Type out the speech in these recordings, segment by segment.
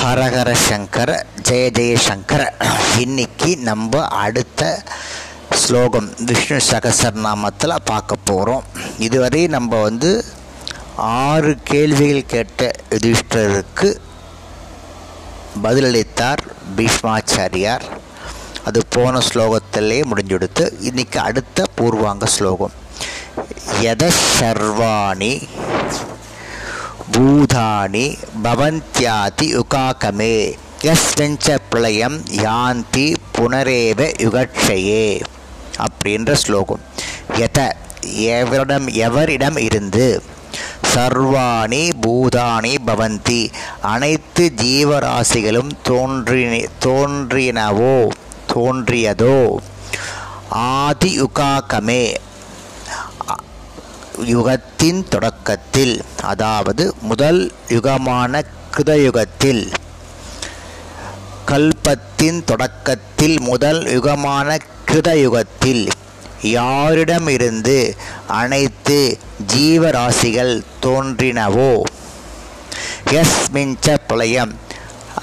ஹரஹர சங்கர ஜெய ஜெயசங்கர இன்னைக்கு நம்ம அடுத்த ஸ்லோகம் விஷ்ணு சகசரநாமத்தில் பார்க்க போகிறோம் இதுவரை நம்ம வந்து ஆறு கேள்விகள் கேட்ட யுதிஷ்டருக்கு பதிலளித்தார் பீஷ்மாச்சாரியார். அது போன ஸ்லோகத்திலே முடிஞ்சுடுத்து இன்னைக்கு அடுத்த பூர்வாங்க ஸ்லோகம். யத சர்வாணி பூதானி பவந்தியாதி யுகாகமே யஸ்வஞ்ச பிரளயம் யாந்தி புனரேவ யுகட்சையே அப்படின்ற ஸ்லோகம். எத எவரிடம் எவரிடம் இருந்து? சர்வாணி பூதானி பவந்தி அனைத்து ஜீவராசிகளும் தோன்றி தோன்றினவோ தோன்றியதோ? ஆதி யுகாகமே யுகத்தின் தொடக்கத்தில் அதாவது முதல் யுகமான கிருதயுகத்தில் கல்பத்தின் தொடக்கத்தில் முதல் யுகமான கிருதயுகத்தில் யாரிடமிருந்து அனைத்து ஜீவராசிகள் தோன்றினவோ? எஸ்மிஞ்ச பிரளயம்.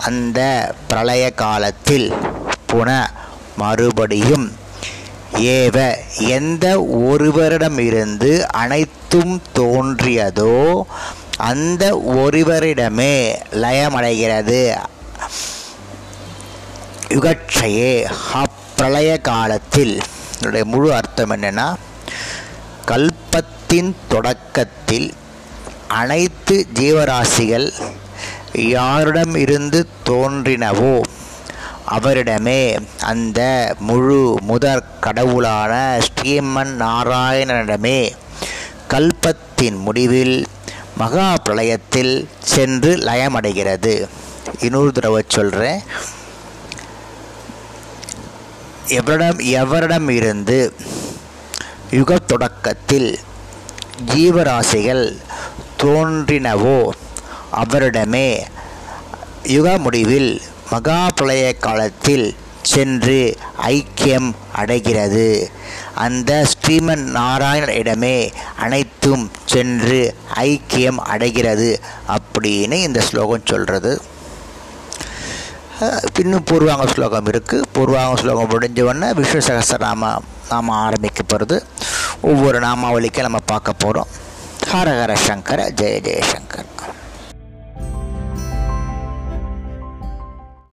அந்த பிரளய காலத்தில் புன மறுபடியும் ஏவ எந்த ஒருவரிடமிருந்து அனைத்தும் தோன்றியதோ அந்த ஒருவரிடமே லயமடைகிறது. யுகட்சையே அப்பிரளய காலத்தில். என்னுடைய முழு அர்த்தம் என்னென்னா கல்பத்தின் தொடக்கத்தில் அனைத்து ஜீவராசிகள் யாரிடம் இருந்து தோன்றினவோ அவரிடமே அந்த முழு முதற் கடவுளான ஸ்ரீமன் நாராயணனிடமே கல்பத்தின் முடிவில் மகா பிரளயத்தில் சென்று லயமடைகிறது. இன்னொரு தடவை சொல்கிறேன் எவரிடம் எவரிடம் இருந்து யுக தொடக்கத்தில் ஜீவராசிகள் தோன்றினவோ அவரிடமே யுக முடிவில் மகா காலத்தில் சென்று ஐக்கியம் அடைகிறது. அந்த ஸ்ரீமன் நாராயணனிடமே அனைத்தும் சென்று ஐக்கியம் அடைகிறது அப்படின்னு இந்த ஸ்லோகம் சொல்கிறது இன்னும் பூர்வாங்க ஸ்லோகம் இருக்குது பூர்வாங்க ஸ்லோகம் முடிஞ்ச உடனே விஷ்ணு சகசரநாம நாம ஆரம்பிக்க போகிறது ஒவ்வொரு நாமாவளிக்கும் நம்ம பார்க்க போகிறோம் ஹரஹர சங்கர ஜெய ஜெயசங்கர்